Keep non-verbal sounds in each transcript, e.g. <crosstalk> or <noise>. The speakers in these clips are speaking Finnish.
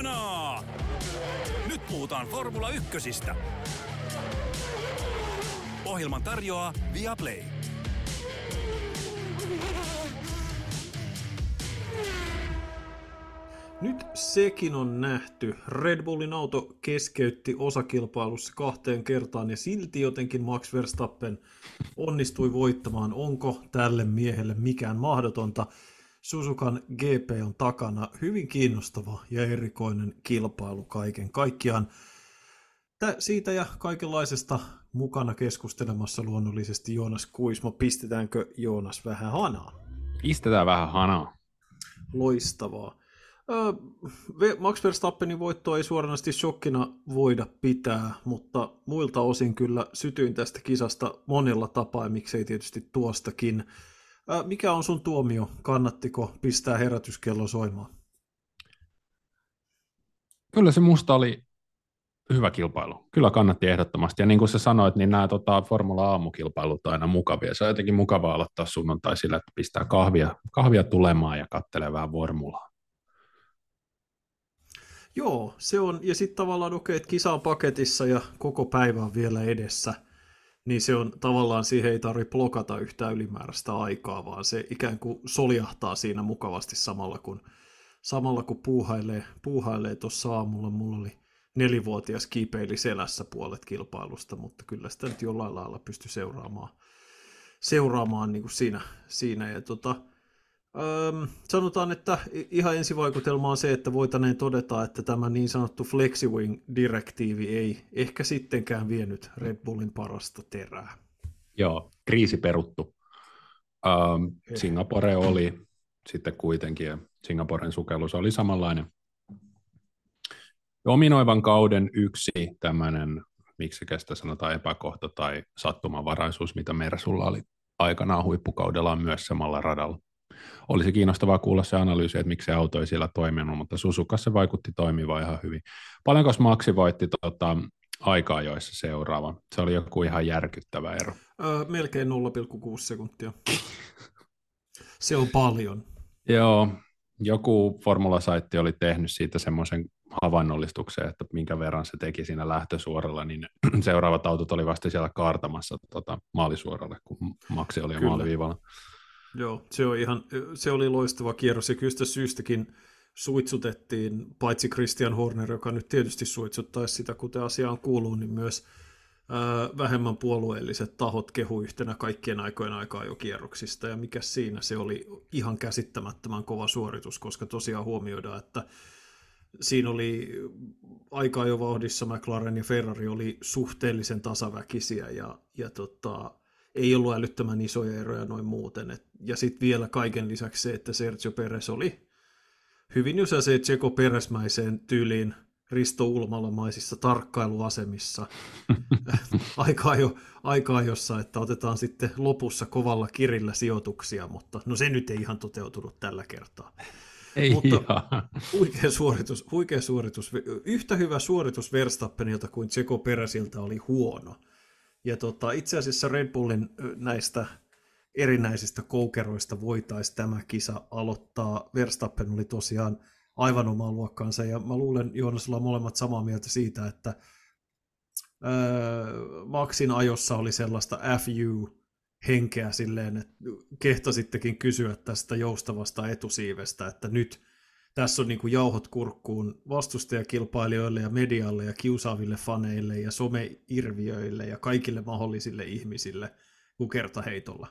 hanaa! Nyt puhutaan Formula Ykkösistä. Ohjelman tarjoaa Viaplay. Nyt sekin on nähty. Red Bullin auto keskeytti osakilpailussa kahteen kertaan ja silti jotenkin Max Verstappen onnistui voittamaan. Onko tälle miehelle mikään mahdotonta? Susukan GP on takana. Hyvin kiinnostava ja erikoinen kilpailu kaiken kaikkiaan. Tä, siitä ja kaikenlaisesta mukana keskustelemassa luonnollisesti Joonas Kuisma. Pistetäänkö Joonas vähän hanaa? Pistetään vähän hanaa. Loistavaa. Max Verstappenin voittoa ei suoranaisesti shokkina voida pitää, mutta muilta osin kyllä sytyin tästä kisasta monella tapaa, miksei tietysti tuostakin. Mikä on sun tuomio? Kannattiko pistää herätyskello soimaan? Kyllä se musta oli hyvä kilpailu. Kyllä kannatti ehdottomasti. Ja niin kuin sä sanoit, niin nämä tota, Formula-aamukilpailut on aina mukavia. Se on jotenkin mukava aloittaa sunnuntai sillä, että pistää kahvia, kahvia tulemaan ja kattelee vähän formulaa. Joo, se on, ja sitten tavallaan okei, okay, että kisa on paketissa ja koko päivä on vielä edessä, niin se on tavallaan, siihen ei tarvitse blokata yhtään ylimääräistä aikaa, vaan se ikään kuin soljahtaa siinä mukavasti samalla kun, samalla kun puuhailee, puuhailee tuossa aamulla. Mulla oli nelivuotias kiipeili selässä puolet kilpailusta, mutta kyllä sitä nyt jollain lailla pystyi seuraamaan, seuraamaan niin kuin siinä, siinä. Ja tota, Öm, sanotaan, että ihan ensivaikutelma on se, että voitaneen todeta, että tämä niin sanottu FlexiWing-direktiivi ei ehkä sittenkään vienyt Red Bullin parasta terää. Joo, kriisi peruttu. Ähm, Singapore oli sitten kuitenkin, ja Singaporen sukellus oli samanlainen. Ominoivan kauden yksi tämmöinen, miksi kestä sanotaan epäkohta tai sattumanvaraisuus, mitä Mersulla oli aikanaan huippukaudellaan myös samalla radalla olisi kiinnostavaa kuulla se analyysi, että miksi se auto ei siellä toiminut, mutta Susukassa se vaikutti toimiva ihan hyvin. Paljonko Maxi voitti tota, aikaa joissa seuraava? Se oli joku ihan järkyttävä ero. Öö, melkein 0,6 sekuntia. se on paljon. Joo, joku Formula-saitti oli tehnyt siitä semmoisen havainnollistuksen, että minkä verran se teki siinä lähtösuoralla, niin <clears throat> seuraavat autot oli vasta siellä kaartamassa tota, maalisuoralle, kun Maxi oli jo maaliviivalla. Joo, se, on ihan, se oli loistava kierros ja kyllä sitä syystäkin suitsutettiin, paitsi Christian Horner, joka nyt tietysti suitsuttaisi sitä, kuten asiaan kuuluu, niin myös ää, vähemmän puolueelliset tahot kehu yhtenä kaikkien aikojen aikaa jo kierroksista, ja mikä siinä, se oli ihan käsittämättömän kova suoritus, koska tosiaan huomioidaan, että siinä oli aikaa jo vauhdissa McLaren ja Ferrari oli suhteellisen tasaväkisiä, ja, ja tota, ei ollut älyttömän isoja eroja noin muuten. Et, ja sitten vielä kaiken lisäksi se, että Sergio Perez oli hyvin se Tseko Peresmäiseen tyyliin Risto Ulmalamaisissa tarkkailuasemissa <laughs> aikaa, jo, aikaa jossa, että otetaan sitten lopussa kovalla kirillä sijoituksia, mutta no se nyt ei ihan toteutunut tällä kertaa. Ei mutta huikea suoritus, huikea suoritus, yhtä hyvä suoritus Verstappenilta kuin Tseko Peresiltä oli huono. Ja tota, itse asiassa Red Bullin näistä erinäisistä koukeroista voitaisiin tämä kisa aloittaa. Verstappen oli tosiaan aivan omaa luokkaansa, ja mä luulen, Joonas, ollaan molemmat samaa mieltä siitä, että ää, Maxin ajossa oli sellaista FU, henkeä silleen, että kehtasittekin kysyä tästä joustavasta etusiivestä, että nyt tässä on niin kuin jauhot kurkkuun vastustajakilpailijoille ja medialle ja kiusaaville faneille ja someirviöille ja kaikille mahdollisille ihmisille kuin kertaheitolla.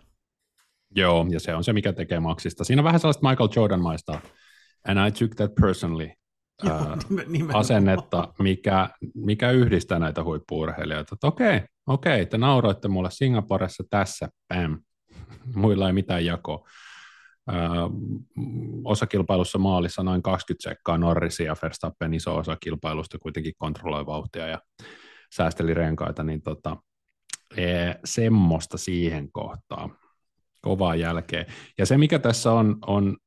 Joo, ja se on se, mikä tekee Maxista. Siinä on vähän sellaista Michael Jordan-maista, and I took that personally, <laughs> Joo, uh, asennetta, mikä, mikä yhdistää näitä huippuurheilijoita. Okei, okei, okay, te nauroitte mulle Singaporessa tässä, bam, <laughs> muilla ei mitään jakoa osakilpailussa maalissa noin 20 sekkaa Norrisi ja Verstappen iso osa kilpailusta kuitenkin kontrolloi vauhtia ja säästeli renkaita, niin tota, e, semmoista siihen kohtaan kovaa jälkeen. Ja se, mikä tässä on, on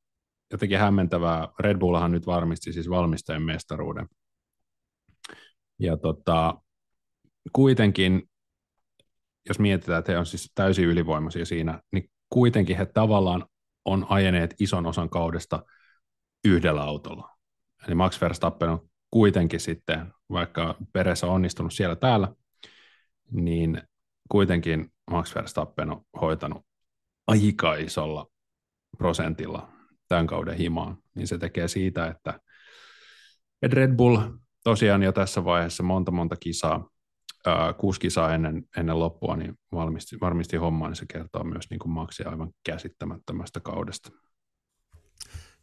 jotenkin hämmentävää, Red Bullhan nyt varmisti siis valmistajan mestaruuden. Ja tota, kuitenkin, jos mietitään, että he on siis täysin ylivoimaisia siinä, niin kuitenkin he tavallaan on ajeneet ison osan kaudesta yhdellä autolla. Eli Max Verstappen on kuitenkin sitten, vaikka Peres on onnistunut siellä täällä, niin kuitenkin Max Verstappen on hoitanut aika isolla prosentilla tämän kauden himaan, niin se tekee siitä, että Red Bull tosiaan jo tässä vaiheessa monta monta kisaa, ää, kuusi kisaa ennen, ennen loppua, niin valmisti, varmisti hommaa, niin se kertoo myös niin kuin Maxia aivan käsittämättömästä kaudesta.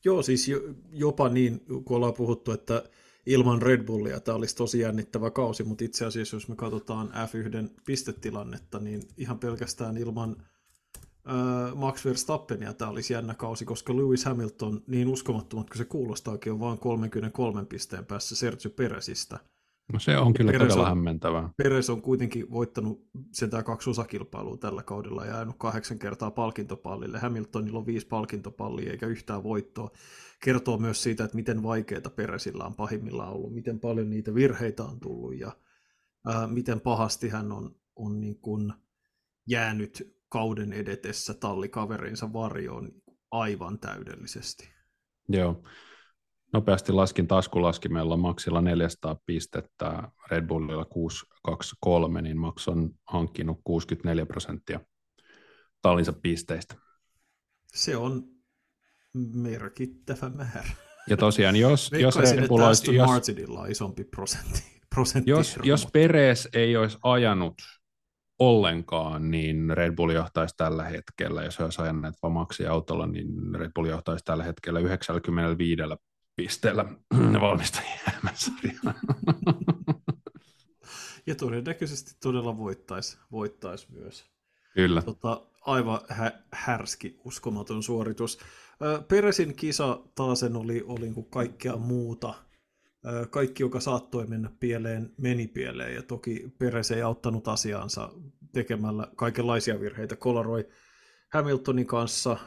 Joo, siis jopa niin, kun ollaan puhuttu, että ilman Red Bullia tämä olisi tosi jännittävä kausi, mutta itse asiassa jos me katsotaan F1 pistetilannetta, niin ihan pelkästään ilman äh, Max Verstappenia tämä olisi jännä kausi, koska Lewis Hamilton, niin uskomattomat kuin se kuulostaakin, on vain 33 pisteen päässä Sergio Peresistä. No se on kyllä Peres todella on, hämmentävää. Peres on kuitenkin voittanut sentään kaksi osakilpailua tällä kaudella ja jäänyt kahdeksan kertaa palkintopallille. Hamiltonilla on viisi palkintopallia eikä yhtään voittoa. Kertoo myös siitä, että miten vaikeita Peresillä on pahimmillaan ollut, miten paljon niitä virheitä on tullut ja ää, miten pahasti hän on, on niin kuin jäänyt kauden edetessä tallikaverinsa varjoon aivan täydellisesti. Joo. Nopeasti laskin taskulaskimella Maxilla 400 pistettä, Red Bullilla 623, niin Max on hankkinut 64 prosenttia tallinsa pisteistä. Se on merkittävä määrä. Ja tosiaan, jos, jos Red Bull olisi... Jos, Martinilla on isompi prosentti, prosentti jos, jos Peres ei olisi ajanut ollenkaan, niin Red Bull johtaisi tällä hetkellä, jos olisi ajanut Maxi autolla, niin Red Bull johtaisi tällä hetkellä 95 pisteellä <clears throat> valmistajien <laughs> Ja todennäköisesti todella voittaisi, voittaisi myös. Kyllä. Tota, aivan hä- härski, uskomaton suoritus. Peresin kisa taasen oli, oli kuin kaikkea muuta. Kaikki, joka saattoi mennä pieleen, meni pieleen, ja toki Peres ei auttanut asiaansa tekemällä kaikenlaisia virheitä. Kolaroi Hamiltonin kanssa,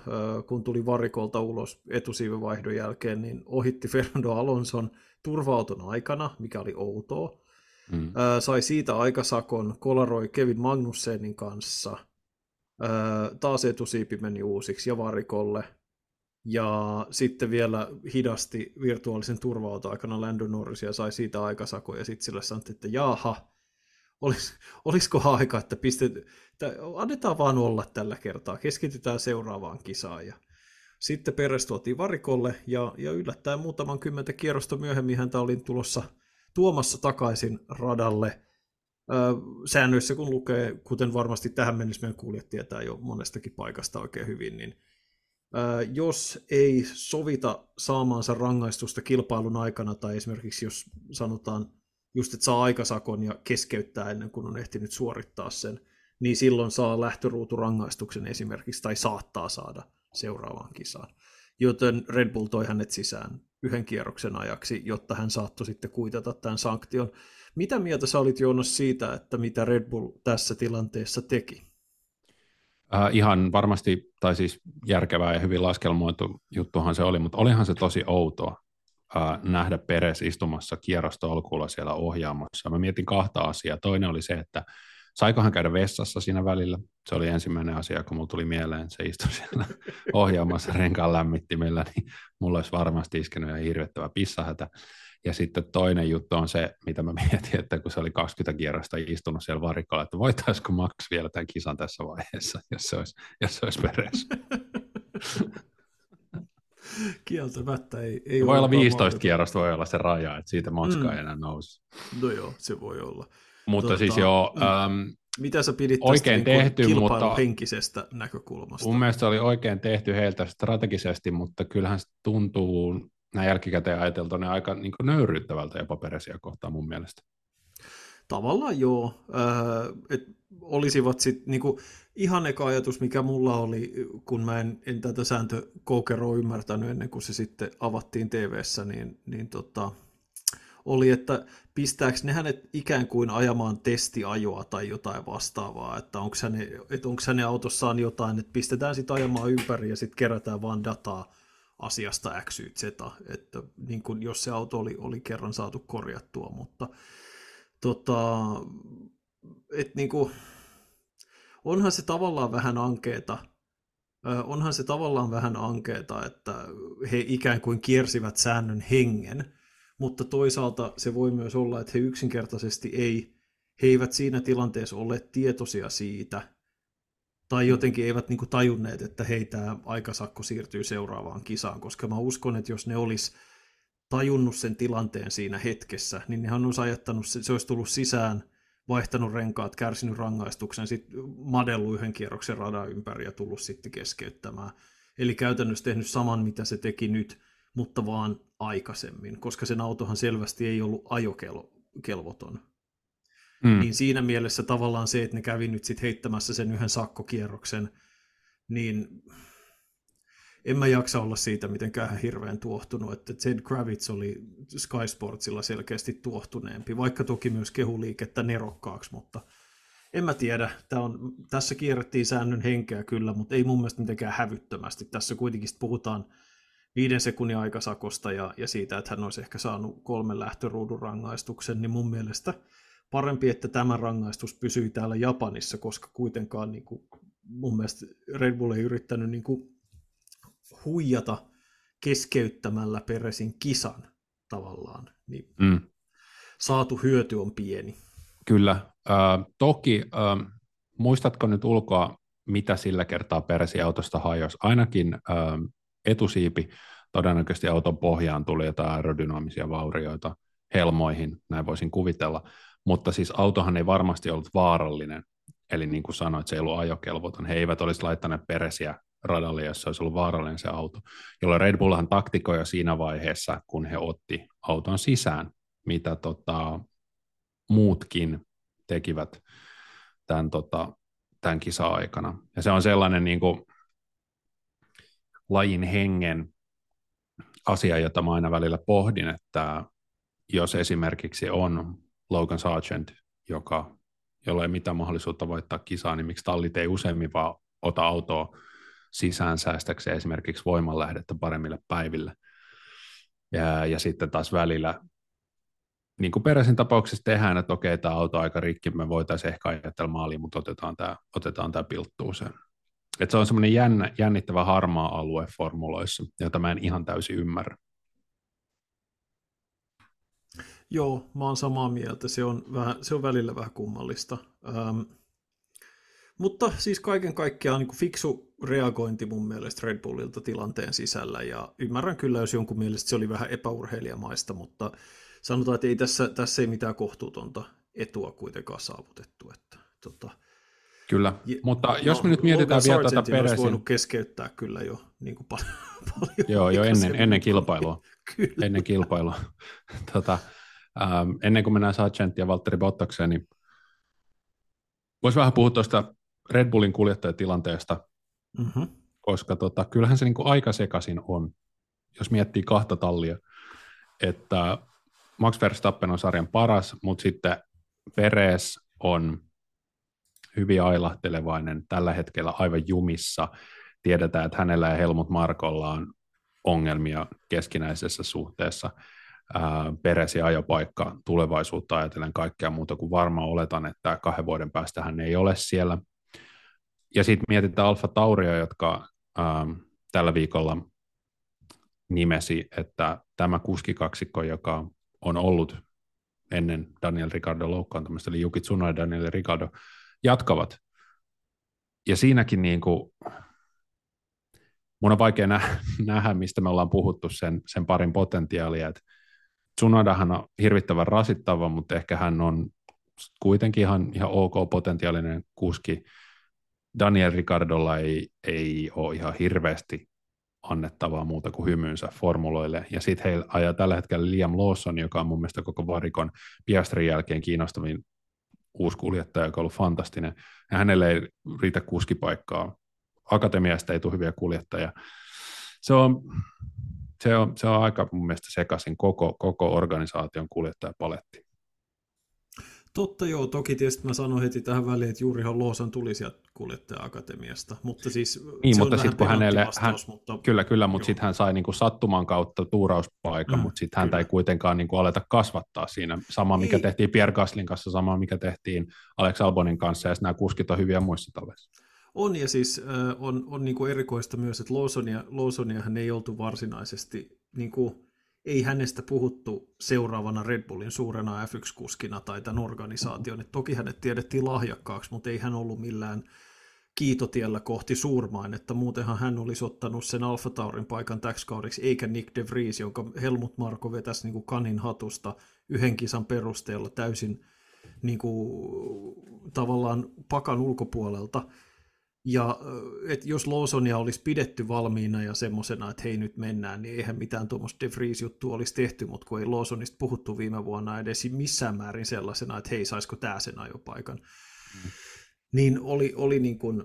kun tuli varikolta ulos etusiivivaihdon jälkeen, niin ohitti Fernando Alonson turvauton aikana, mikä oli outoa. Mm. Sai siitä aikasakon, kolaroi Kevin Magnussenin kanssa. Taas etusiipi meni uusiksi ja varikolle. Ja sitten vielä hidasti virtuaalisen turvauton aikana Lando Norrisia sai siitä aikasako ja sitten sille sanottiin, että jaha, olis, olisiko aika, että pistet, että annetaan vaan olla tällä kertaa, keskitytään seuraavaan kisaan. Ja sitten Peres tuotiin varikolle ja, ja yllättäen muutaman kymmentä kierrosta myöhemmin häntä olin tulossa tuomassa takaisin radalle. Öö, säännöissä kun lukee, kuten varmasti tähän mennessä meidän kuulijat tietää jo monestakin paikasta oikein hyvin, niin öö, jos ei sovita saamaansa rangaistusta kilpailun aikana, tai esimerkiksi jos sanotaan just, että saa aikasakon ja keskeyttää ennen kuin on ehtinyt suorittaa sen, niin silloin saa lähtöruuturangaistuksen esimerkiksi, tai saattaa saada seuraavaan kisaan. Joten Red Bull toi hänet sisään yhden kierroksen ajaksi, jotta hän saattoi sitten kuitata tämän sanktion. Mitä mieltä sä olit Joonas siitä, että mitä Red Bull tässä tilanteessa teki? Äh, ihan varmasti, tai siis järkevää ja hyvin laskelmoitu juttuhan se oli, mutta olihan se tosi outoa, äh, nähdä Peres istumassa kierrostolkulla siellä ohjaamassa. Mä mietin kahta asiaa. Toinen oli se, että saikohan käydä vessassa siinä välillä. Se oli ensimmäinen asia, kun mulla tuli mieleen. Se istui siellä <laughs> ohjaamassa renkaan lämmittimellä, niin mulla olisi varmasti iskenyt ihan hirvettävä pissahätä. Ja sitten toinen juttu on se, mitä mä mietin, että kun se oli 20 kierrosta istunut siellä varikolla, että voitaisiko Max vielä tämän kisan tässä vaiheessa, jos se olisi, jos se olisi Peres. <laughs> Kieltämättä ei, ei Voi olla 15 mahdollista. kierrosta, voi olla se raja, että siitä Monska mm. ei enää nousi. No joo, se voi olla. Mutta tuota, siis joo... Ähm, mitä sä pidit oikein tästä niin tehty, mutta henkisestä näkökulmasta? Mun mielestä se oli oikein tehty heiltä strategisesti, mutta kyllähän se tuntuu näin jälkikäteen ajateltuna aika niin nöyryyttävältä jopa peresiä kohtaan mun mielestä. Tavallaan joo, äh, että olisivat sitten niinku, ihan eka ajatus, mikä mulla oli, kun mä en, en tätä sääntökoukeroa ymmärtänyt ennen kuin se sitten avattiin tv niin, niin tota, oli, että pistääkö ne hänet ikään kuin ajamaan testiajoa tai jotain vastaavaa, että onko hänen, että onko hänen autossaan jotain, että pistetään sitten ajamaan ympäri ja sitten kerätään vaan dataa asiasta X, Y, Z, että niin kuin, jos se auto oli, oli kerran saatu korjattua, mutta tota, et niin kuin, onhan se tavallaan vähän ankeeta, onhan se tavallaan vähän ankeeta, että he ikään kuin kiersivät säännön hengen, mutta toisaalta se voi myös olla, että he yksinkertaisesti ei, he eivät siinä tilanteessa ole tietoisia siitä, tai jotenkin eivät niin tajunneet, että hei, tämä aikasakko siirtyy seuraavaan kisaan, koska mä uskon, että jos ne olisi tajunnut sen tilanteen siinä hetkessä, niin nehän olisi ajattanut, se olisi tullut sisään, vaihtanut renkaat, kärsinyt rangaistuksen, sitten madellut yhden kierroksen radan ympäri ja tullut sitten keskeyttämään. Eli käytännössä tehnyt saman, mitä se teki nyt, mutta vaan aikaisemmin, koska sen autohan selvästi ei ollut ajokelvoton. Mm. Niin siinä mielessä tavallaan se, että ne kävi nyt sitten heittämässä sen yhden sakkokierroksen, niin en mä jaksa olla siitä mitenkään hirveän tuohtunut, että Ted Kravitz oli Sky Sportsilla selkeästi tuohtuneempi, vaikka toki myös kehuliikettä nerokkaaksi, mutta en mä tiedä. Tämä on, tässä kierrettiin säännön henkeä kyllä, mutta ei mun mielestä mitenkään hävyttömästi. Tässä kuitenkin puhutaan viiden sekunnin aikasakosta ja, ja siitä, että hän olisi ehkä saanut kolmen lähtöruudun rangaistuksen, niin mun mielestä parempi, että tämä rangaistus pysyy täällä Japanissa, koska kuitenkaan niin kuin, mun mielestä Red Bull ei yrittänyt niin kuin, huijata keskeyttämällä Peresin kisan tavallaan, niin mm. saatu hyöty on pieni. Kyllä. Äh, toki äh, muistatko nyt ulkoa, mitä sillä kertaa Peresin autosta hajosi? Ainakin äh, etusiipi, todennäköisesti auton pohjaan tuli jotain aerodynaamisia vaurioita helmoihin, näin voisin kuvitella, mutta siis autohan ei varmasti ollut vaarallinen, eli niin kuin sanoit, se ei ollut ajokelvoton. He eivät olisi laittaneet peresiä radalle, jos se olisi ollut vaarallinen se auto, jolloin Red Bullhan taktikoi jo siinä vaiheessa, kun he otti auton sisään, mitä tota, muutkin tekivät tämän, tota, tämän kisa-aikana. Ja se on sellainen niin kuin, lajin hengen asia, jota mä aina välillä pohdin, että jos esimerkiksi on Logan Sargent, joka, jolla ei mitään mahdollisuutta voittaa kisaa, niin miksi tallit ei useimmin vaan ota autoa sisään säästäkseen esimerkiksi voimanlähdettä paremmille päiville. Ja, ja sitten taas välillä, niin kuin peräisin tapauksessa tehdään, että okei, tämä auto aika rikki, me voitaisiin ehkä ajatella maaliin, mutta otetaan tämä, otetaan tämä pilttuuseen. Et se on semmoinen jännä, jännittävä harmaa alue formuloissa, jota mä en ihan täysin ymmärrä. Joo, mä oon samaa mieltä. Se on, vähän, se on välillä vähän kummallista. Ähm, mutta siis kaiken kaikkiaan niin fiksu reagointi mun mielestä Red Bullilta tilanteen sisällä, ja ymmärrän kyllä, jos jonkun mielestä se oli vähän epäurheilijamaista, mutta sanotaan, että ei tässä, tässä ei mitään kohtuutonta etua kuitenkaan saavutettu. Että, tota, Kyllä, ja, mutta no, jos me nyt mietitään vielä tätä Peresin... voinut keskeyttää kyllä jo niin kuin paljon, <laughs> paljon Joo, jo ennen, ennen kilpailua. Kyllä. Ennen kilpailua. <laughs> tota, ähm, ennen kuin mennään Sargent ja Valtteri Bottakseen, niin voisi vähän puhua tuosta Red Bullin kuljettajatilanteesta, mm-hmm. koska tota, kyllähän se niin kuin aika sekaisin on, jos miettii kahta tallia, että Max Verstappen on sarjan paras, mutta sitten Perez on hyvin ailahtelevainen, tällä hetkellä aivan jumissa. Tiedetään, että hänellä ja Helmut Markolla on ongelmia keskinäisessä suhteessa. Peresi ajopaikka tulevaisuutta ajatellen kaikkea muuta kuin varmaan oletan, että kahden vuoden päästä hän ei ole siellä. Ja sitten mietitään Alfa Tauria, jotka ää, tällä viikolla nimesi, että tämä kuskikaksikko, joka on ollut ennen Daniel Ricardo loukkaantumista, eli Juki Tsunoda ja Daniel Ricardo, jatkavat. Ja siinäkin niin kuin, mun on vaikea nä- <laughs> nähdä, mistä me ollaan puhuttu sen, sen parin potentiaalia, että Tsunodahan on hirvittävän rasittava, mutta ehkä hän on kuitenkin ihan, ihan ok potentiaalinen kuski. Daniel Ricardolla ei, ei ole ihan hirveästi annettavaa muuta kuin hymynsä formuloille. Ja sitten heillä ajaa tällä hetkellä Liam Lawson, joka on mun mielestä koko varikon Piastrin jälkeen kiinnostavin uusi kuljettaja, joka on ollut fantastinen. Ja hänelle ei riitä kuskipaikkaa. Akatemiasta ei tule hyviä kuljettajia. Se on, se on, se on aika mun mielestä sekaisin koko, koko organisaation kuljettajapaletti. Totta joo, toki tietysti mä sanon heti tähän väliin, että juurihan Loosan tuli sieltä kuljettaja-akatemiasta, mutta siis niin, mutta sitten kun hänelle, vastaus, hän, mutta, kyllä, kyllä, mutta sitten hän sai niinku sattuman kautta tuurauspaikan, mm, mutta sitten häntä ei kuitenkaan niinku aleta kasvattaa siinä. Sama, mikä ei. tehtiin Pierre Gaslin kanssa, sama, mikä tehtiin Alex Albonin kanssa, ja nämä kuskit on hyviä muissa talveissa. On, ja siis äh, on, on niinku erikoista myös, että Lawsonia, Lawsonia hän ei oltu varsinaisesti niinku ei hänestä puhuttu seuraavana Red Bullin suurena F1-kuskina tai tämän organisaation. Et toki hänet tiedettiin lahjakkaaksi, mutta ei hän ollut millään kiitotiellä kohti suurmaan, että muutenhan hän olisi ottanut sen Alfa Taurin paikan täksi kaudeksi, eikä Nick de Vries, jonka Helmut Marko vetäisi niin kuin kanin hatusta yhden kisan perusteella täysin niin kuin, tavallaan pakan ulkopuolelta. Ja et jos Lawsonia olisi pidetty valmiina ja semmoisena, että hei nyt mennään, niin eihän mitään tuommoista De Vries-juttua olisi tehty, mutta kun ei Lawsonista puhuttu viime vuonna edes missään määrin sellaisena, että hei, saisiko tämä sen ajopaikan. Mm. Niin oli, oli niin kuin,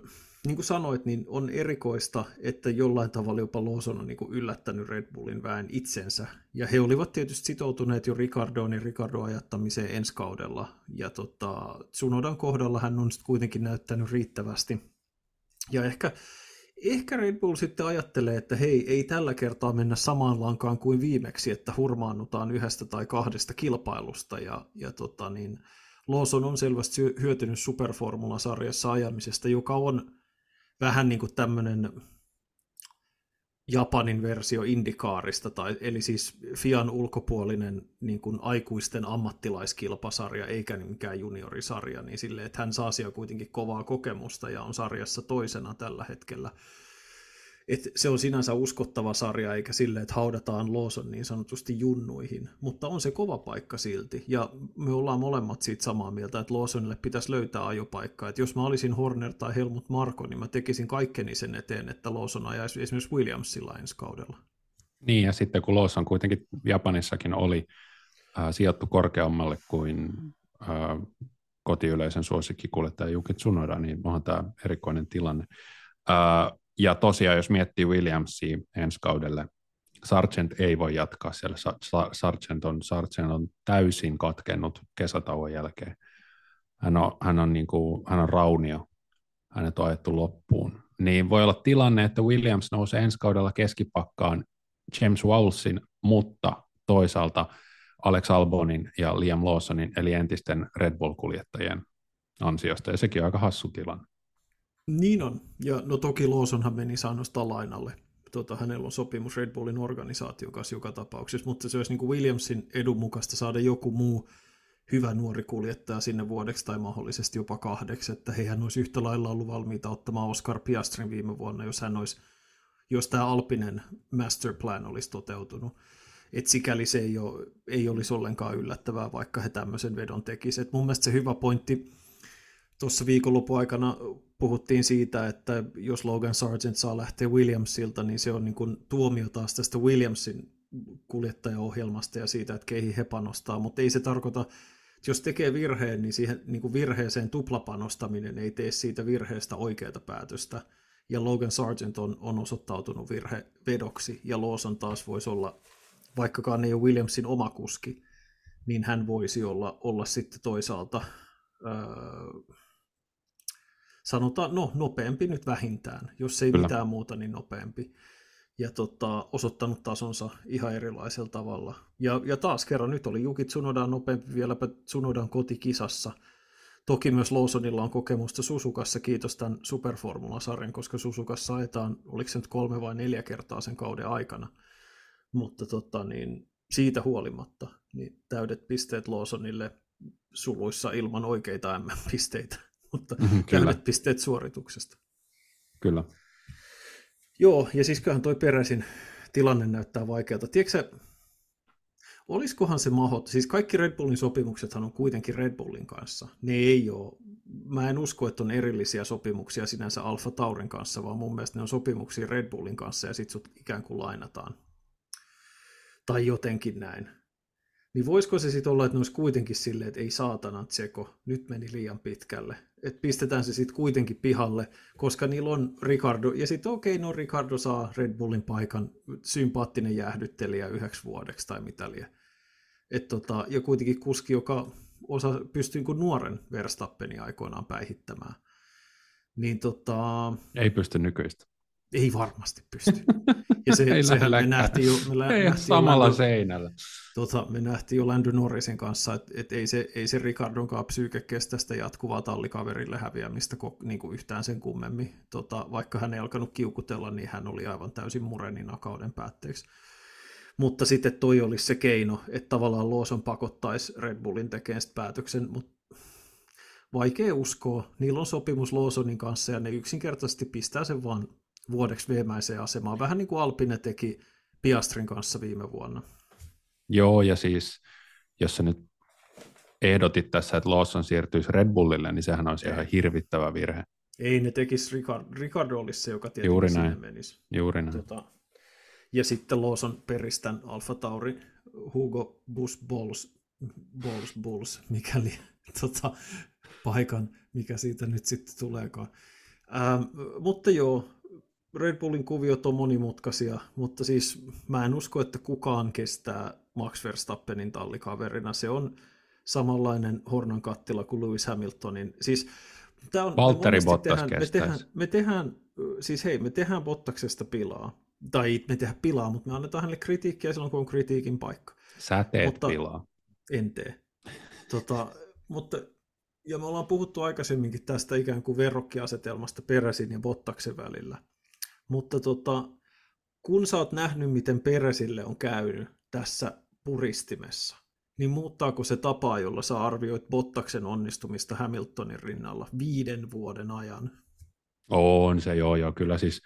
niin kuin sanoit, niin on erikoista, että jollain tavalla jopa Lawson on niin kuin yllättänyt Red Bullin väen itsensä. Ja he olivat tietysti sitoutuneet jo Ricardoon ja Ricardo ajattamiseen ensi kaudella. Ja tota, Tsunodan kohdalla hän on sitten kuitenkin näyttänyt riittävästi. Ja ehkä, ehkä Red Bull sitten ajattelee, että hei, ei tällä kertaa mennä samaan lankaan kuin viimeksi, että hurmaannutaan yhdestä tai kahdesta kilpailusta. Ja, ja tota niin, Lawson on selvästi hyötynyt Superformula-sarjassa ajamisesta, joka on vähän niin kuin tämmöinen Japanin versio Indikaarista, tai, eli siis Fian ulkopuolinen niin kuin aikuisten ammattilaiskilpasarja, eikä mikään juniorisarja, niin sille, että hän saa siellä kuitenkin kovaa kokemusta ja on sarjassa toisena tällä hetkellä et se on sinänsä uskottava sarja, eikä sille, että haudataan Lawson niin sanotusti junnuihin, mutta on se kova paikka silti, ja me ollaan molemmat siitä samaa mieltä, että Lawsonille pitäisi löytää ajopaikka, että jos mä olisin Horner tai Helmut Marko, niin mä tekisin kaikkeni sen eteen, että Lawson ajaisi esimerkiksi Williamsilla ensi kaudella. Niin, ja sitten kun Lawson kuitenkin Japanissakin oli äh, sijoittu korkeammalle kuin äh, kotiyleisen suosikkikuljettaja Juki Tsunoda, niin onhan tämä erikoinen tilanne. Äh, ja tosiaan, jos miettii Williamsia ensi kaudelle, Sargent ei voi jatkaa siellä. Sargent on, Sargent on täysin katkennut kesätauon jälkeen. Hän on, hän on, niin kuin, hän on raunio. Hänet on ajettu loppuun. Niin voi olla tilanne, että Williams nousee ensi kaudella keskipakkaan James Wowlesin, mutta toisaalta Alex Albonin ja Liam Lawsonin, eli entisten Red Bull-kuljettajien ansiosta, ja sekin on aika hassu tilanne. Niin on. Ja no toki Lawsonhan meni saanostaan lainalle. Tota, hänellä on sopimus Red Bullin organisaation kanssa joka tapauksessa, mutta se olisi niin kuin Williamsin edun mukaista saada joku muu hyvä nuori kuljettaja sinne vuodeksi tai mahdollisesti jopa kahdeksi, että hän olisi yhtä lailla ollut valmiita ottamaan Oscar Piastrin viime vuonna, jos hän olisi, jos tämä Alpinen masterplan olisi toteutunut. Et sikäli se ei, ole, ei olisi ollenkaan yllättävää, vaikka he tämmöisen vedon tekisivät. Mun mielestä se hyvä pointti tuossa viikonlopun aikana puhuttiin siitä, että jos Logan Sargent saa lähteä Williamsilta, niin se on niin kuin tuomio taas tästä Williamsin kuljettajaohjelmasta ja siitä, että keihin he panostaa, mutta ei se tarkoita, että jos tekee virheen, niin siihen niin kuin virheeseen tuplapanostaminen ei tee siitä virheestä oikeaa päätöstä. Ja Logan Sargent on, on osoittautunut virhevedoksi, ja Lawson taas voisi olla, vaikkakaan ei ole Williamsin oma kuski, niin hän voisi olla, olla sitten toisaalta öö, sanotaan, no nopeampi nyt vähintään, jos ei Kyllä. mitään muuta, niin nopeampi. Ja tota, osoittanut tasonsa ihan erilaisella tavalla. Ja, ja taas kerran nyt oli Juki Tsunodan nopeampi vieläpä Tsunodan kotikisassa. Toki myös Lawsonilla on kokemusta Susukassa, kiitos tämän Superformula-sarjan, koska Susukassa ajetaan, oliko se nyt kolme vai neljä kertaa sen kauden aikana. Mutta tota, niin, siitä huolimatta, niin täydet pisteet Lawsonille suluissa ilman oikeita M-pisteitä mutta mm-hmm, täydet pisteet suorituksesta. Kyllä. Joo, ja siis kyllähän toi peräisin tilanne näyttää vaikealta. Tiedätkö olisikohan se mahdollista, siis kaikki Red Bullin sopimuksethan on kuitenkin Red Bullin kanssa. Ne ei ole, mä en usko, että on erillisiä sopimuksia sinänsä Alfa Taurin kanssa, vaan mun mielestä ne on sopimuksia Red Bullin kanssa ja sit sut ikään kuin lainataan. Tai jotenkin näin. Niin voisiko se sitten olla, että ne olisi kuitenkin silleen, että ei saatana tseko, nyt meni liian pitkälle. Että pistetään se sitten kuitenkin pihalle, koska niillä on Ricardo, ja sitten okei, okay, no Ricardo saa Red Bullin paikan, sympaattinen jäähdyttelijä yhdeksi vuodeksi tai mitä liian. Et tota, ja kuitenkin kuski, joka osa pystyy kuin nuoren Verstappeni aikoinaan päihittämään. Niin tota... Ei pysty nykyistä. Ei varmasti pysty. <laughs> Ja se, ei sehän me nähtiin jo, me ei nähtiin samalla jo Lando, seinällä. Tota, me nähtiin jo Lando Norrisin kanssa, että et ei se, ei se Ricardonkaan psyyke kestä sitä jatkuvaa tallikaverille häviämistä niin kuin yhtään sen kummemmin. Tota, vaikka hän ei alkanut kiukutella, niin hän oli aivan täysin murenina kauden päätteeksi. Mutta sitten toi olisi se keino, että tavallaan Lawson pakottaisi Red Bullin tekemään päätöksen, mutta vaikea uskoa. Niillä on sopimus Lawsonin kanssa ja ne yksinkertaisesti pistää sen vaan vuodeksi veemäiseen asemaan. Vähän niin kuin Alpine teki Piastrin kanssa viime vuonna. Joo, ja siis jos sä nyt ehdotit tässä, että Lawson siirtyisi Red Bullille, niin sehän olisi Ei. ihan hirvittävä virhe. Ei ne tekisi, Ricard, Ricardo olisi se, joka tietenkin Juuri näin. menisi. Juuri näin. Tota, ja sitten Lawson peristän Alfa Tauri Hugo Bus Balls, Balls Bulls, mikäli <laughs> tota, paikan, mikä siitä nyt sitten tuleekaan. Ähm, mutta joo, Red Bullin kuviot on monimutkaisia, mutta siis mä en usko, että kukaan kestää Max Verstappenin tallikaverina. Se on samanlainen hornan kattila kuin Lewis Hamiltonin. Siis Tämä on, Valtteri Bottas tehdään, me tehdään, me tehdään, siis hei, me tehdään Bottaksesta pilaa. Tai me tehdään pilaa, mutta me annetaan hänelle kritiikkiä silloin, kun on kritiikin paikka. Sä teet mutta, pilaa. En tee. Tota, mutta, ja me ollaan puhuttu aikaisemminkin tästä ikään kuin verrokkiasetelmasta Peresin ja Bottaksen välillä. Mutta tota, kun sä oot nähnyt, miten Peresille on käynyt tässä puristimessa, niin muuttaako se tapa, jolla sä arvioit Bottaksen onnistumista Hamiltonin rinnalla viiden vuoden ajan? On se, joo, joo. Kyllä siis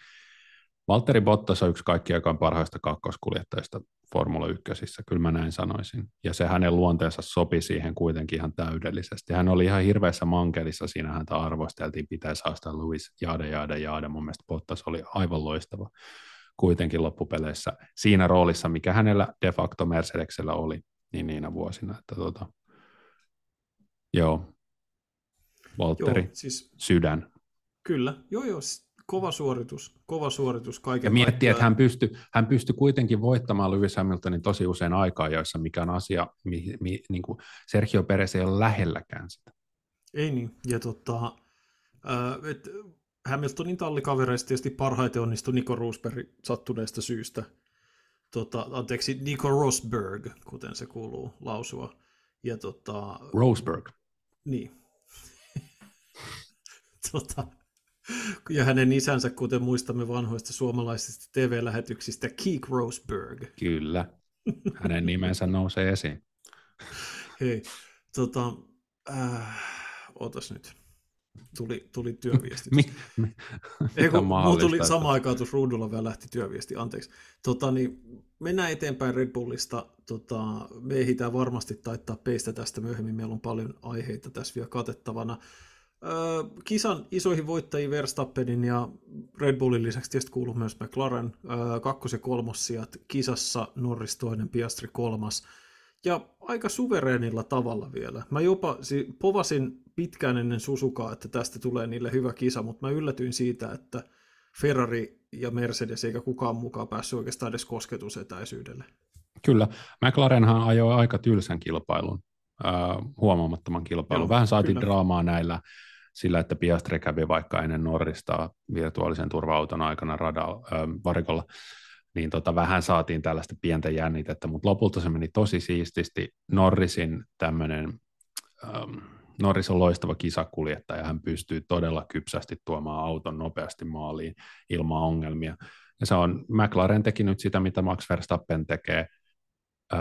Valtteri Bottas on yksi kaikkien aikaan parhaista kakkoskuljettajista Formula 1. Kyllä mä näin sanoisin. Ja se hänen luonteensa sopi siihen kuitenkin ihan täydellisesti. Hän oli ihan hirveässä mankelissa, siinä häntä arvosteltiin, pitäisi haastaa Louis jaada, jaada, jaada. Mun mielestä Bottas oli aivan loistava kuitenkin loppupeleissä siinä roolissa, mikä hänellä de facto Mercedeksellä oli niin niinä vuosina. Että tota, joo, Valtteri, joo, siis, sydän. Kyllä, joo joo, kova suoritus, kova suoritus kaiken Ja miettii, että hän pystyi, hän pystyi kuitenkin voittamaan Lewis Hamiltonin tosi usein aikaa, joissa mikä on asia, mi, mi, niin kuin Sergio Perez ei ole lähelläkään sitä. Ei niin, ja tota, äh, et Hamiltonin tallikavereista tietysti parhaiten onnistui Nico Rosberg sattuneesta syystä. Tota, anteeksi, Nico Rosberg, kuten se kuuluu lausua. Ja tota, Rosberg. Niin. <laughs> tota, <laughs> ja hänen isänsä, kuten muistamme vanhoista suomalaisista TV-lähetyksistä, Keek Rosberg. Kyllä, hänen nimensä nousee esiin. <laughs> Hei, tota, äh, otas nyt. Tuli, tuli työviesti. <laughs> mi, mi, Ei, kun, tuli sama aikaan tuossa ruudulla vielä lähti työviesti, anteeksi. Tota, niin, mennään eteenpäin Red Bullista. Tota, me ehditään varmasti taittaa peistä tästä myöhemmin. Meillä on paljon aiheita tässä vielä katettavana kisan isoihin voittajiin Verstappenin ja Red Bullin lisäksi tietysti kuuluu myös McLaren. kakkos- ja kolmossijat kisassa, Norris toinen, Piastri kolmas. Ja aika suvereenilla tavalla vielä. Mä jopa povasin pitkään ennen Susukaa, että tästä tulee niille hyvä kisa, mutta mä yllätyin siitä, että Ferrari ja Mercedes eikä kukaan mukaan päässyt oikeastaan edes kosketusetäisyydelle. Kyllä. McLarenhan ajoi aika tylsän kilpailun, äh, huomaamattoman kilpailun. Joo, Vähän saatiin kyllä. draamaa näillä sillä, että Piastri kävi vaikka ennen Norrista virtuaalisen turva-auton aikana radalla, äh, varikolla, niin tota, vähän saatiin tällaista pientä jännitettä, mutta lopulta se meni tosi siististi. Norrisin tämmöinen, ähm, Norris on loistava kisakuljettaja, hän pystyy todella kypsästi tuomaan auton nopeasti maaliin ilman ongelmia. Ja se on, McLaren teki nyt sitä, mitä Max Verstappen tekee, äh,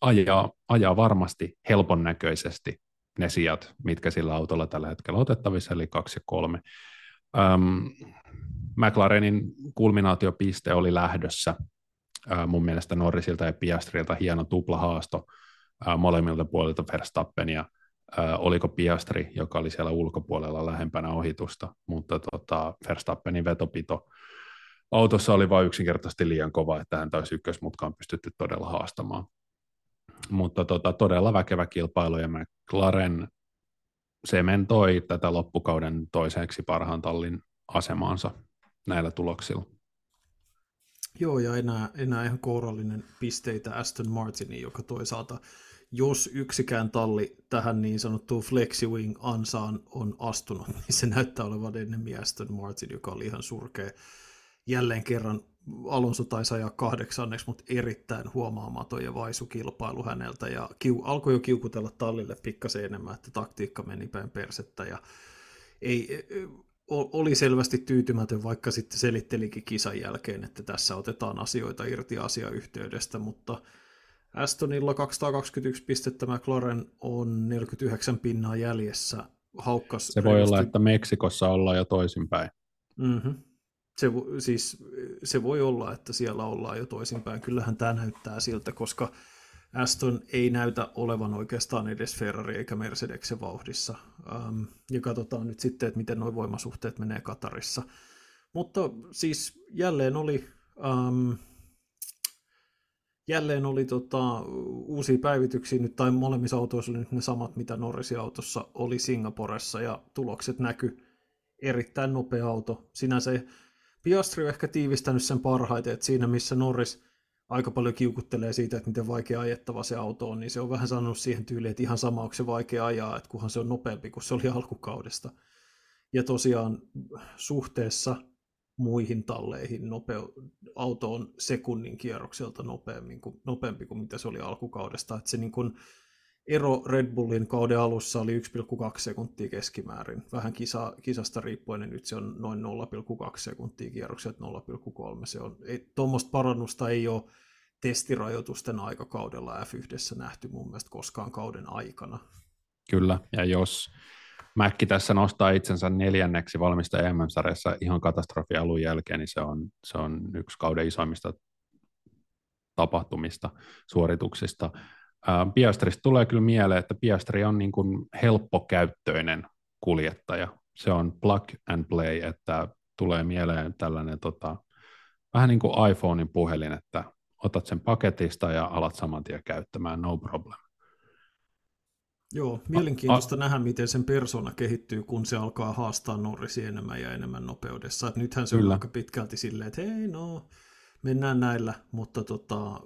ajaa, ajaa varmasti helpon näköisesti ne sijat, mitkä sillä autolla tällä hetkellä otettavissa, eli kaksi ja kolme. Um, McLarenin kulminaatiopiste oli lähdössä uh, mun mielestä Norrisilta ja Piastrilta hieno tuplahaasto uh, molemmilta puolilta Verstappenia. Uh, oliko Piastri, joka oli siellä ulkopuolella lähempänä ohitusta, mutta tota, Verstappenin vetopito autossa oli vain yksinkertaisesti liian kova, että hän taisi ykkösmutkaan pystytty todella haastamaan mutta tota, todella väkevä kilpailu ja McLaren sementoi tätä loppukauden toiseksi parhaan tallin asemaansa näillä tuloksilla. Joo, ja enää, enää ihan kourallinen pisteitä Aston Martinin, joka toisaalta, jos yksikään talli tähän niin sanottuun FlexiWing ansaan on astunut, <laughs> niin se näyttää olevan enemmän Aston Martin, joka oli ihan surkea jälleen kerran Alonso taisi ajaa kahdeksanneksi, mutta erittäin huomaamaton ja vaisu kilpailu häneltä. Ja kiu, alkoi jo kiukutella tallille pikkasen enemmän, että taktiikka meni päin persettä. Ja ei, oli selvästi tyytymätön, vaikka sitten selittelikin kisan jälkeen, että tässä otetaan asioita irti asiayhteydestä, mutta Astonilla 221 pistettä, McLaren on 49 pinnaa jäljessä. Haukkas Se voi reilusti. olla, että Meksikossa ollaan jo toisinpäin. Mm-hmm. Se, siis, se voi olla, että siellä ollaan jo toisinpäin. Kyllähän tämä näyttää siltä, koska Aston ei näytä olevan oikeastaan edes Ferrari eikä Mercedeksen vauhdissa. Um, ja katsotaan nyt sitten, että miten nuo voimasuhteet menee Katarissa. Mutta siis jälleen oli, um, jälleen oli tota, uusia päivityksiä nyt, tai molemmissa autoissa oli nyt ne samat, mitä Norrisin autossa oli Singaporessa, ja tulokset näky erittäin nopea auto. Sinänsä Piastri on ehkä tiivistänyt sen parhaiten, että siinä missä Norris aika paljon kiukuttelee siitä, että miten vaikea ajettava se auto on, niin se on vähän sanonut siihen tyyliin, että ihan sama onko se vaikea ajaa, että kunhan se on nopeampi kuin se oli alkukaudesta. Ja tosiaan suhteessa muihin talleihin nopeu, auto on sekunnin kierrokselta nopeammin kuin, nopeampi kuin mitä se oli alkukaudesta. Että se niin kuin, ero Red Bullin kauden alussa oli 1,2 sekuntia keskimäärin. Vähän kisa, kisasta riippuen, niin nyt se on noin 0,2 sekuntia kierrokset 0,3. Se on, ei, tuommoista parannusta ei ole testirajoitusten aikakaudella F1 nähty mun mielestä koskaan kauden aikana. Kyllä, ja jos Mäkki tässä nostaa itsensä neljänneksi valmistaja mm ihan katastrofialun jälkeen, niin se on, se on yksi kauden isoimmista tapahtumista, suorituksista. Piastrista tulee kyllä mieleen, että Piastri on niin kuin helppokäyttöinen kuljettaja. Se on plug and play, että tulee mieleen tällainen tota, vähän niin kuin iPhonein puhelin, että otat sen paketista ja alat saman tien käyttämään, no problem. Joo, mielenkiintoista a, a, nähdä, miten sen persona kehittyy, kun se alkaa haastaa Norrisi enemmän ja enemmän nopeudessa. Et nythän se kyllä. on aika pitkälti silleen, että hei no, mennään näillä, mutta tota,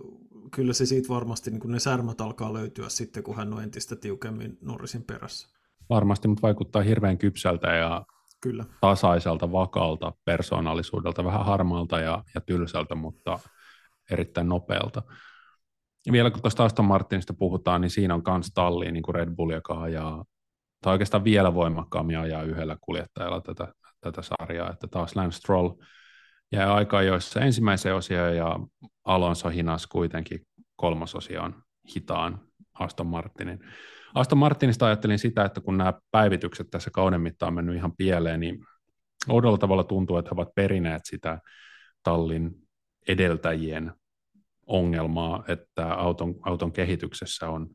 kyllä se siitä varmasti, niin kun ne särmät alkaa löytyä sitten, kun hän on entistä tiukemmin Norrisin perässä. Varmasti, mutta vaikuttaa hirveän kypsältä ja kyllä. tasaiselta, vakaalta persoonallisuudelta, vähän harmaalta ja, ja tylsältä, mutta erittäin nopealta. Ja vielä kun tuosta Aston Martinista puhutaan, niin siinä on myös talli, niin kuin Red Bull, joka ajaa, tai oikeastaan vielä voimakkaammin ajaa yhdellä kuljettajalla tätä, tätä sarjaa, että taas Lance Stroll jäi aika joissa ensimmäiseen osioon ja Alonso hinas kuitenkin kolmososioon hitaan Aston Martinin. Aston Martinista ajattelin sitä, että kun nämä päivitykset tässä kauden mittaan on mennyt ihan pieleen, niin oudolla tavalla tuntuu, että he ovat perineet sitä tallin edeltäjien ongelmaa, että auton, auton kehityksessä on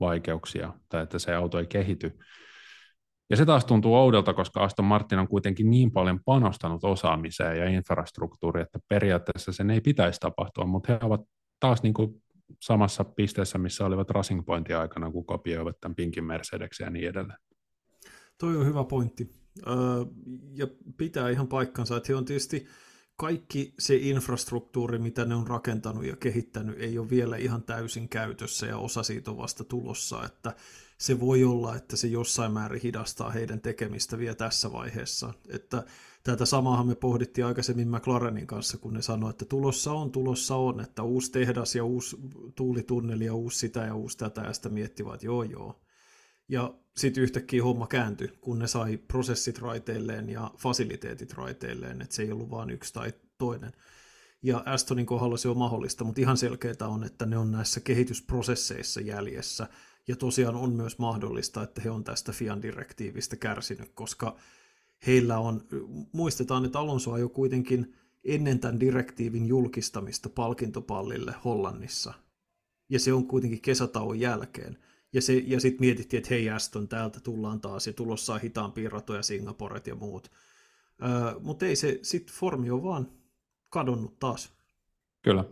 vaikeuksia tai että se auto ei kehity. Ja se taas tuntuu oudolta, koska Aston Martin on kuitenkin niin paljon panostanut osaamiseen ja infrastruktuuriin, että periaatteessa sen ei pitäisi tapahtua, mutta he ovat taas niin kuin samassa pisteessä, missä olivat Racing Pointin aikana, kun kopioivat tämän Pinkin Mercedeksen ja niin edelleen. Toi on hyvä pointti. Öö, ja pitää ihan paikkansa, että he on tietysti kaikki se infrastruktuuri, mitä ne on rakentanut ja kehittänyt, ei ole vielä ihan täysin käytössä ja osa siitä on vasta tulossa, että se voi olla, että se jossain määrin hidastaa heidän tekemistä vielä tässä vaiheessa. Että tätä samahan me pohdittiin aikaisemmin McLarenin kanssa, kun ne sanoi, että tulossa on, tulossa on, että uusi tehdas ja uusi tuulitunneli ja uusi sitä ja uusi tätä, ja sitä miettivät, joo joo. Ja sitten yhtäkkiä homma kääntyi, kun ne sai prosessit raiteilleen ja fasiliteetit raiteilleen, että se ei ollut vain yksi tai toinen. Ja Astonin kohdalla se on mahdollista, mutta ihan selkeää on, että ne on näissä kehitysprosesseissa jäljessä. Ja tosiaan on myös mahdollista, että he on tästä FIAN-direktiivistä kärsinyt, koska heillä on, muistetaan, että Alonso jo kuitenkin ennen tämän direktiivin julkistamista palkintopallille Hollannissa. Ja se on kuitenkin kesätauon jälkeen. Ja, se, ja sitten mietittiin, että hei Aston, täältä tullaan taas ja tulossa hitaampia ratoja, Singaporet ja muut. Öö, Mutta ei se, sitten formi on vaan kadonnut taas. Kyllä.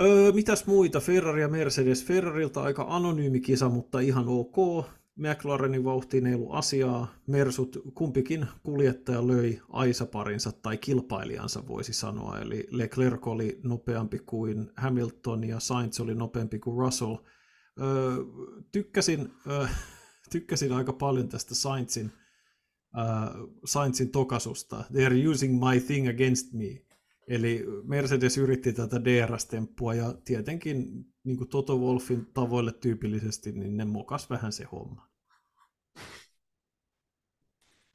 Öö, mitäs muita? Ferrari ja Mercedes. Ferrarilta aika anonyymi kisa, mutta ihan ok. McLarenin vauhtiin ei ollut asiaa. Mersut, kumpikin kuljettaja löi aisaparinsa tai kilpailijansa voisi sanoa. Eli Leclerc oli nopeampi kuin Hamilton ja Sainz oli nopeampi kuin Russell – Öö, tykkäsin, öö, <laughs> tykkäsin aika paljon tästä Sainzin, öö, Sainzin tokasusta. They are using my thing against me. Eli Mercedes yritti tätä DRS-temppua ja tietenkin niin kuin Toto Wolfin tavoille tyypillisesti, niin ne mokas vähän se homma.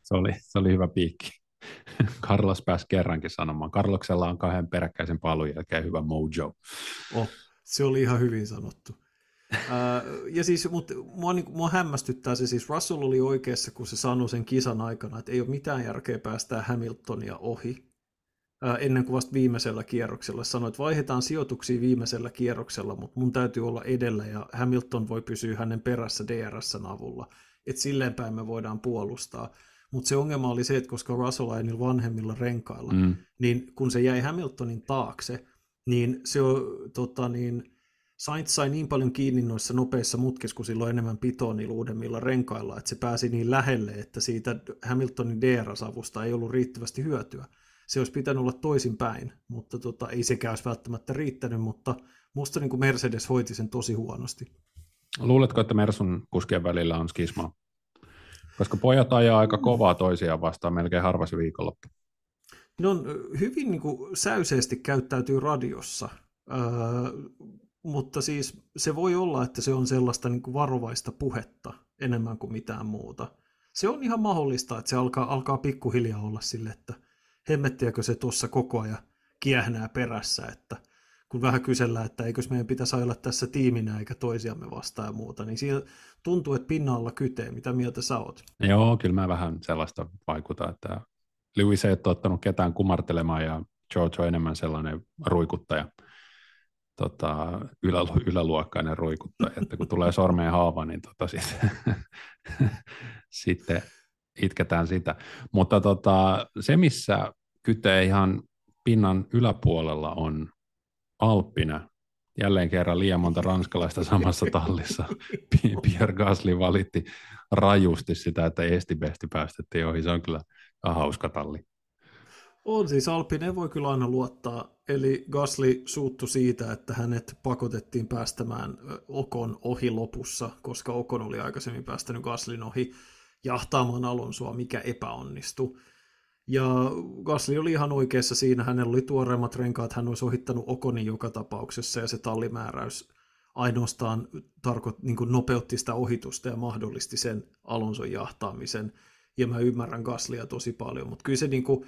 se, oli, se oli hyvä piikki. <laughs> Carlos pääsi kerrankin sanomaan. Carloksella on kahden peräkkäisen palun jälkeen hyvä mojo. Oh, se oli ihan hyvin sanottu. Uh, ja siis, mutta mua, niin, mua hämmästyttää se siis, Russell oli oikeassa, kun se sanoi sen kisan aikana, että ei ole mitään järkeä päästää Hamiltonia ohi, ennen kuin vasta viimeisellä kierroksella. Sanoi, että vaihdetaan sijoituksia viimeisellä kierroksella, mutta mun täytyy olla edellä ja Hamilton voi pysyä hänen perässä DRSn avulla. Että silleen päin me voidaan puolustaa. Mutta se ongelma oli se, että koska Russell ajoi niillä vanhemmilla renkailla, mm. niin kun se jäi Hamiltonin taakse, niin se on tota, niin, Sainz sai niin paljon kiinni noissa nopeissa mutkissa, kun silloin enemmän pitoa niillä uudemmilla renkailla, että se pääsi niin lähelle, että siitä Hamiltonin DRS-avusta ei ollut riittävästi hyötyä. Se olisi pitänyt olla toisinpäin, mutta tota, ei sekään olisi välttämättä riittänyt, mutta musta niin kuin Mercedes hoiti sen tosi huonosti. Luuletko, että Mersun kuskien välillä on skisma? Koska pojat ajaa aika kovaa toisiaan vastaan melkein harvasi viikonloppu. Ne on hyvin niin kuin, säyseesti käyttäytyy radiossa. Öö, mutta siis se voi olla, että se on sellaista niin kuin varovaista puhetta enemmän kuin mitään muuta. Se on ihan mahdollista, että se alkaa, alkaa pikkuhiljaa olla sille, että hemmettiäkö se tuossa koko ajan kiehnää perässä, että kun vähän kysellään, että eikö meidän pitäisi olla tässä tiiminä eikä toisiamme vastaan ja muuta, niin siinä tuntuu, että pinnalla kytee. Mitä mieltä sä oot? Joo, kyllä mä vähän sellaista vaikuta, että Lewis ei ole ottanut ketään kumartelemaan ja George on enemmän sellainen ruikuttaja tota, ylä, yläluokkainen ruikuttaja, että kun tulee sormeen haava, niin tota, <laughs> sitten, sitten itketään sitä. Mutta tota, se, missä kytee ihan pinnan yläpuolella on Alppina. Jälleen kerran liian monta ranskalaista samassa <laughs> tallissa. Pierre Gasly valitti rajusti sitä, että Estibesti päästettiin ohi. Se on kyllä hauska talli. On siis Alpine voi kyllä aina luottaa. Eli Gasly suuttu siitä, että hänet pakotettiin päästämään Okon ohi lopussa, koska Okon oli aikaisemmin päästänyt Gaslin ohi jahtaamaan Alonsoa, mikä epäonnistui. Ja Gasly oli ihan oikeassa siinä, hänellä oli tuoreimmat renkaat, hän olisi ohittanut Okonin joka tapauksessa, ja se tallimääräys ainoastaan tarko, niin kuin nopeutti sitä ohitusta ja mahdollisti sen Alonson jahtaamisen. Ja mä ymmärrän Gaslia tosi paljon, mutta kyllä se niin kuin,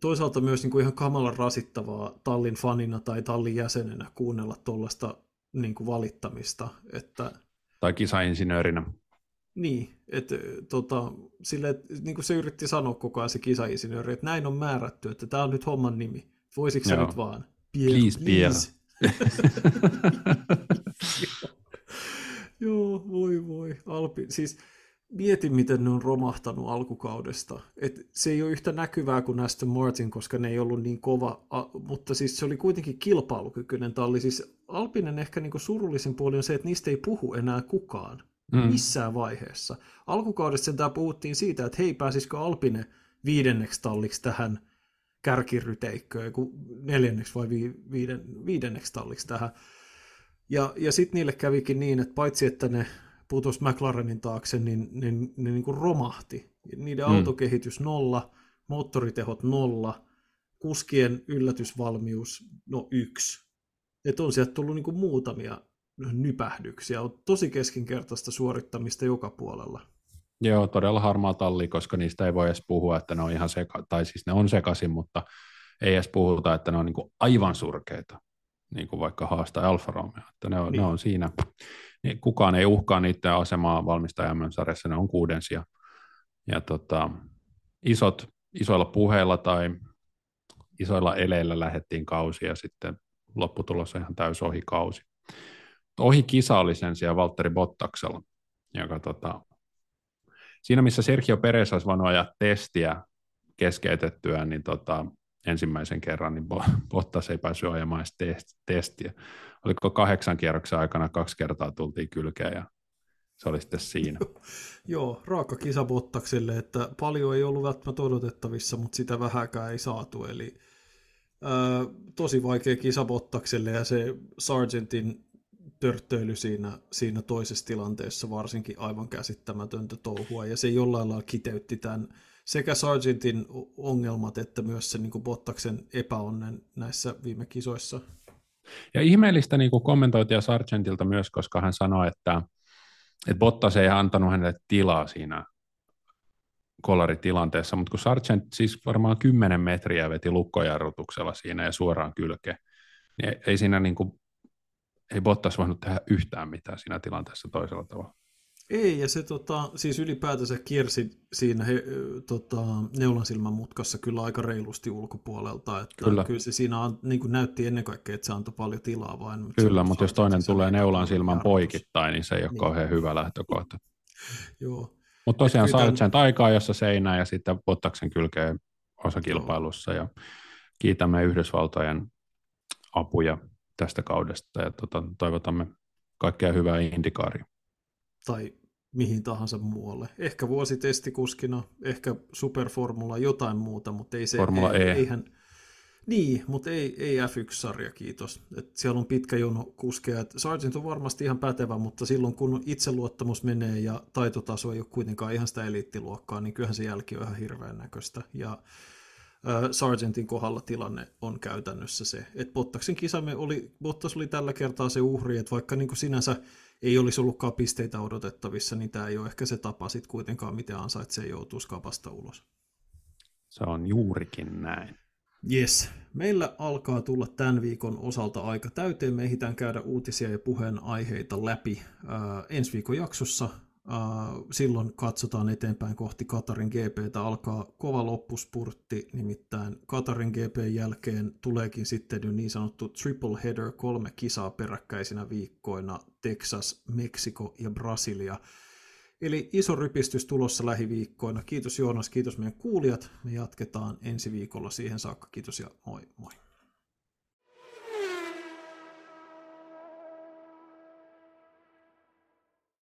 toisaalta myös niin kuin ihan kamalan rasittavaa tallin fanina tai tallin jäsenenä kuunnella tuollaista niin kuin valittamista. Että... Tai kisainsinöörinä. Niin, että tota, sille, että, niin kuin se yritti sanoa koko ajan se kisainsinööri, että näin on määrätty, että tämä on nyt homman nimi. Voisiko se nyt vaan? Pierre, please, please. <laughs> Joo, voi voi. Alpi, siis mietin, miten ne on romahtanut alkukaudesta. Et se ei ole yhtä näkyvää kuin Aston Martin, koska ne ei ollut niin kova, mutta siis se oli kuitenkin kilpailukykyinen talli. Siis Alpinen ehkä niinku surullisin puoli on se, että niistä ei puhu enää kukaan mm. missään vaiheessa. Alkukaudessa sentään puhuttiin siitä, että hei, pääsisikö Alpine viidenneksi talliksi tähän kärkiryteikköön, kun neljänneksi vai vi, viiden, viidenneksi talliksi tähän. Ja, ja sitten niille kävikin niin, että paitsi että ne putosi McLarenin taakse, niin ne, ne, ne niin kuin romahti. Niiden mm. autokehitys nolla, moottoritehot nolla, kuskien yllätysvalmius no yksi. Että on sieltä tullut niin kuin muutamia nypähdyksiä. On tosi keskinkertaista suorittamista joka puolella. Joo, todella harmaa talli, koska niistä ei voi edes puhua, että ne on ihan seka, tai siis ne on sekaisin, mutta ei edes puhuta, että ne on niin aivan surkeita, niin kuin vaikka haastaa Alfa Romeo, että ne on, niin. ne on siinä. Kukaan ei uhkaa niiden asemaa valmistajan sarjassa, ne on kuudensia. Ja tota, isot, isoilla puheilla tai isoilla eleillä lähettiin kausi ja sitten lopputulos on ihan täys ohi kausi. Ohi kisa oli sen sijaan Valtteri Bottaksella, joka tota, siinä missä Sergio Perez olisi voinut ajaa testiä keskeytettyä, niin tota, ensimmäisen kerran, niin Bottas ei päässyt ajamaan testiä. Oliko kahdeksan kierroksen aikana kaksi kertaa tultiin kylkeen ja se oli sitten siinä. <laughs> Joo, raaka kisa Bottakselle, että paljon ei ollut välttämättä odotettavissa, mutta sitä vähäkään ei saatu, eli ää, tosi vaikea kisa Bottakselle ja se Sargentin törttöily siinä, siinä toisessa tilanteessa varsinkin aivan käsittämätöntä touhua, ja se jollain lailla kiteytti tämän sekä Sargentin ongelmat että myös se niin Bottaksen epäonnen näissä viime kisoissa. Ja ihmeellistä niin kommentoitiin Sargentilta myös, koska hän sanoi, että, että Bottas ei antanut hänelle tilaa siinä kolaritilanteessa, mutta kun Sargent siis varmaan 10 metriä veti lukkojarrutuksella siinä ja suoraan kylkeen, niin ei siinä niin kuin, ei Bottas voinut tehdä yhtään mitään siinä tilanteessa toisella tavalla. Ei, ja se tota, siis ylipäätänsä kiersi siinä he, tota, neulansilman mutkassa kyllä aika reilusti ulkopuolelta. Että kyllä. kyllä se siinä on, niin kuin näytti ennen kaikkea, että se antoi paljon tilaa vain. Mutta kyllä, mutta jos toinen tulee neulansilman poikittain, niin se ei ole niin. kauhean hyvä lähtökohta. <laughs> Joo. Mutta tosiaan Sargent tämän... aikaa, jossa seinää ja sitten Bottaksen kylkeen osakilpailussa ja kiitämme Yhdysvaltojen apuja tästä kaudesta ja tota, toivotamme kaikkea hyvää indikaaria tai mihin tahansa muualle. Ehkä vuositestikuskina, ehkä superformula, jotain muuta, mutta ei se... Formula ei, E. Eihän, niin, mutta ei, ei F1-sarja, kiitos. Et siellä on pitkä jono kuskeja. Et Sargent on varmasti ihan pätevä, mutta silloin kun itseluottamus menee ja taitotaso ei ole kuitenkaan ihan sitä eliittiluokkaa, niin kyllähän se jälki on ihan hirveän näköistä. Ja Sargentin kohdalla tilanne on käytännössä se, että Bottaksen kisamme oli, Bottas oli tällä kertaa se uhri, että vaikka niin kuin sinänsä ei olisi ollutkaan pisteitä odotettavissa, niin tämä ei ole ehkä se tapa sitten kuitenkaan, miten ansaitsee joutua skapasta ulos. Se on juurikin näin. Yes. Meillä alkaa tulla tämän viikon osalta aika täyteen. Me ehditään käydä uutisia ja puheenaiheita läpi äh, ensi viikon jaksossa. Uh, silloin katsotaan eteenpäin kohti Katarin GPtä. Alkaa kova loppuspurtti, nimittäin Katarin GPn jälkeen tuleekin sitten niin sanottu triple header, kolme kisaa peräkkäisinä viikkoina, Texas, Meksiko ja Brasilia. Eli iso rypistys tulossa lähiviikkoina. Kiitos Joonas, kiitos meidän kuulijat. Me jatketaan ensi viikolla siihen saakka. Kiitos ja moi moi.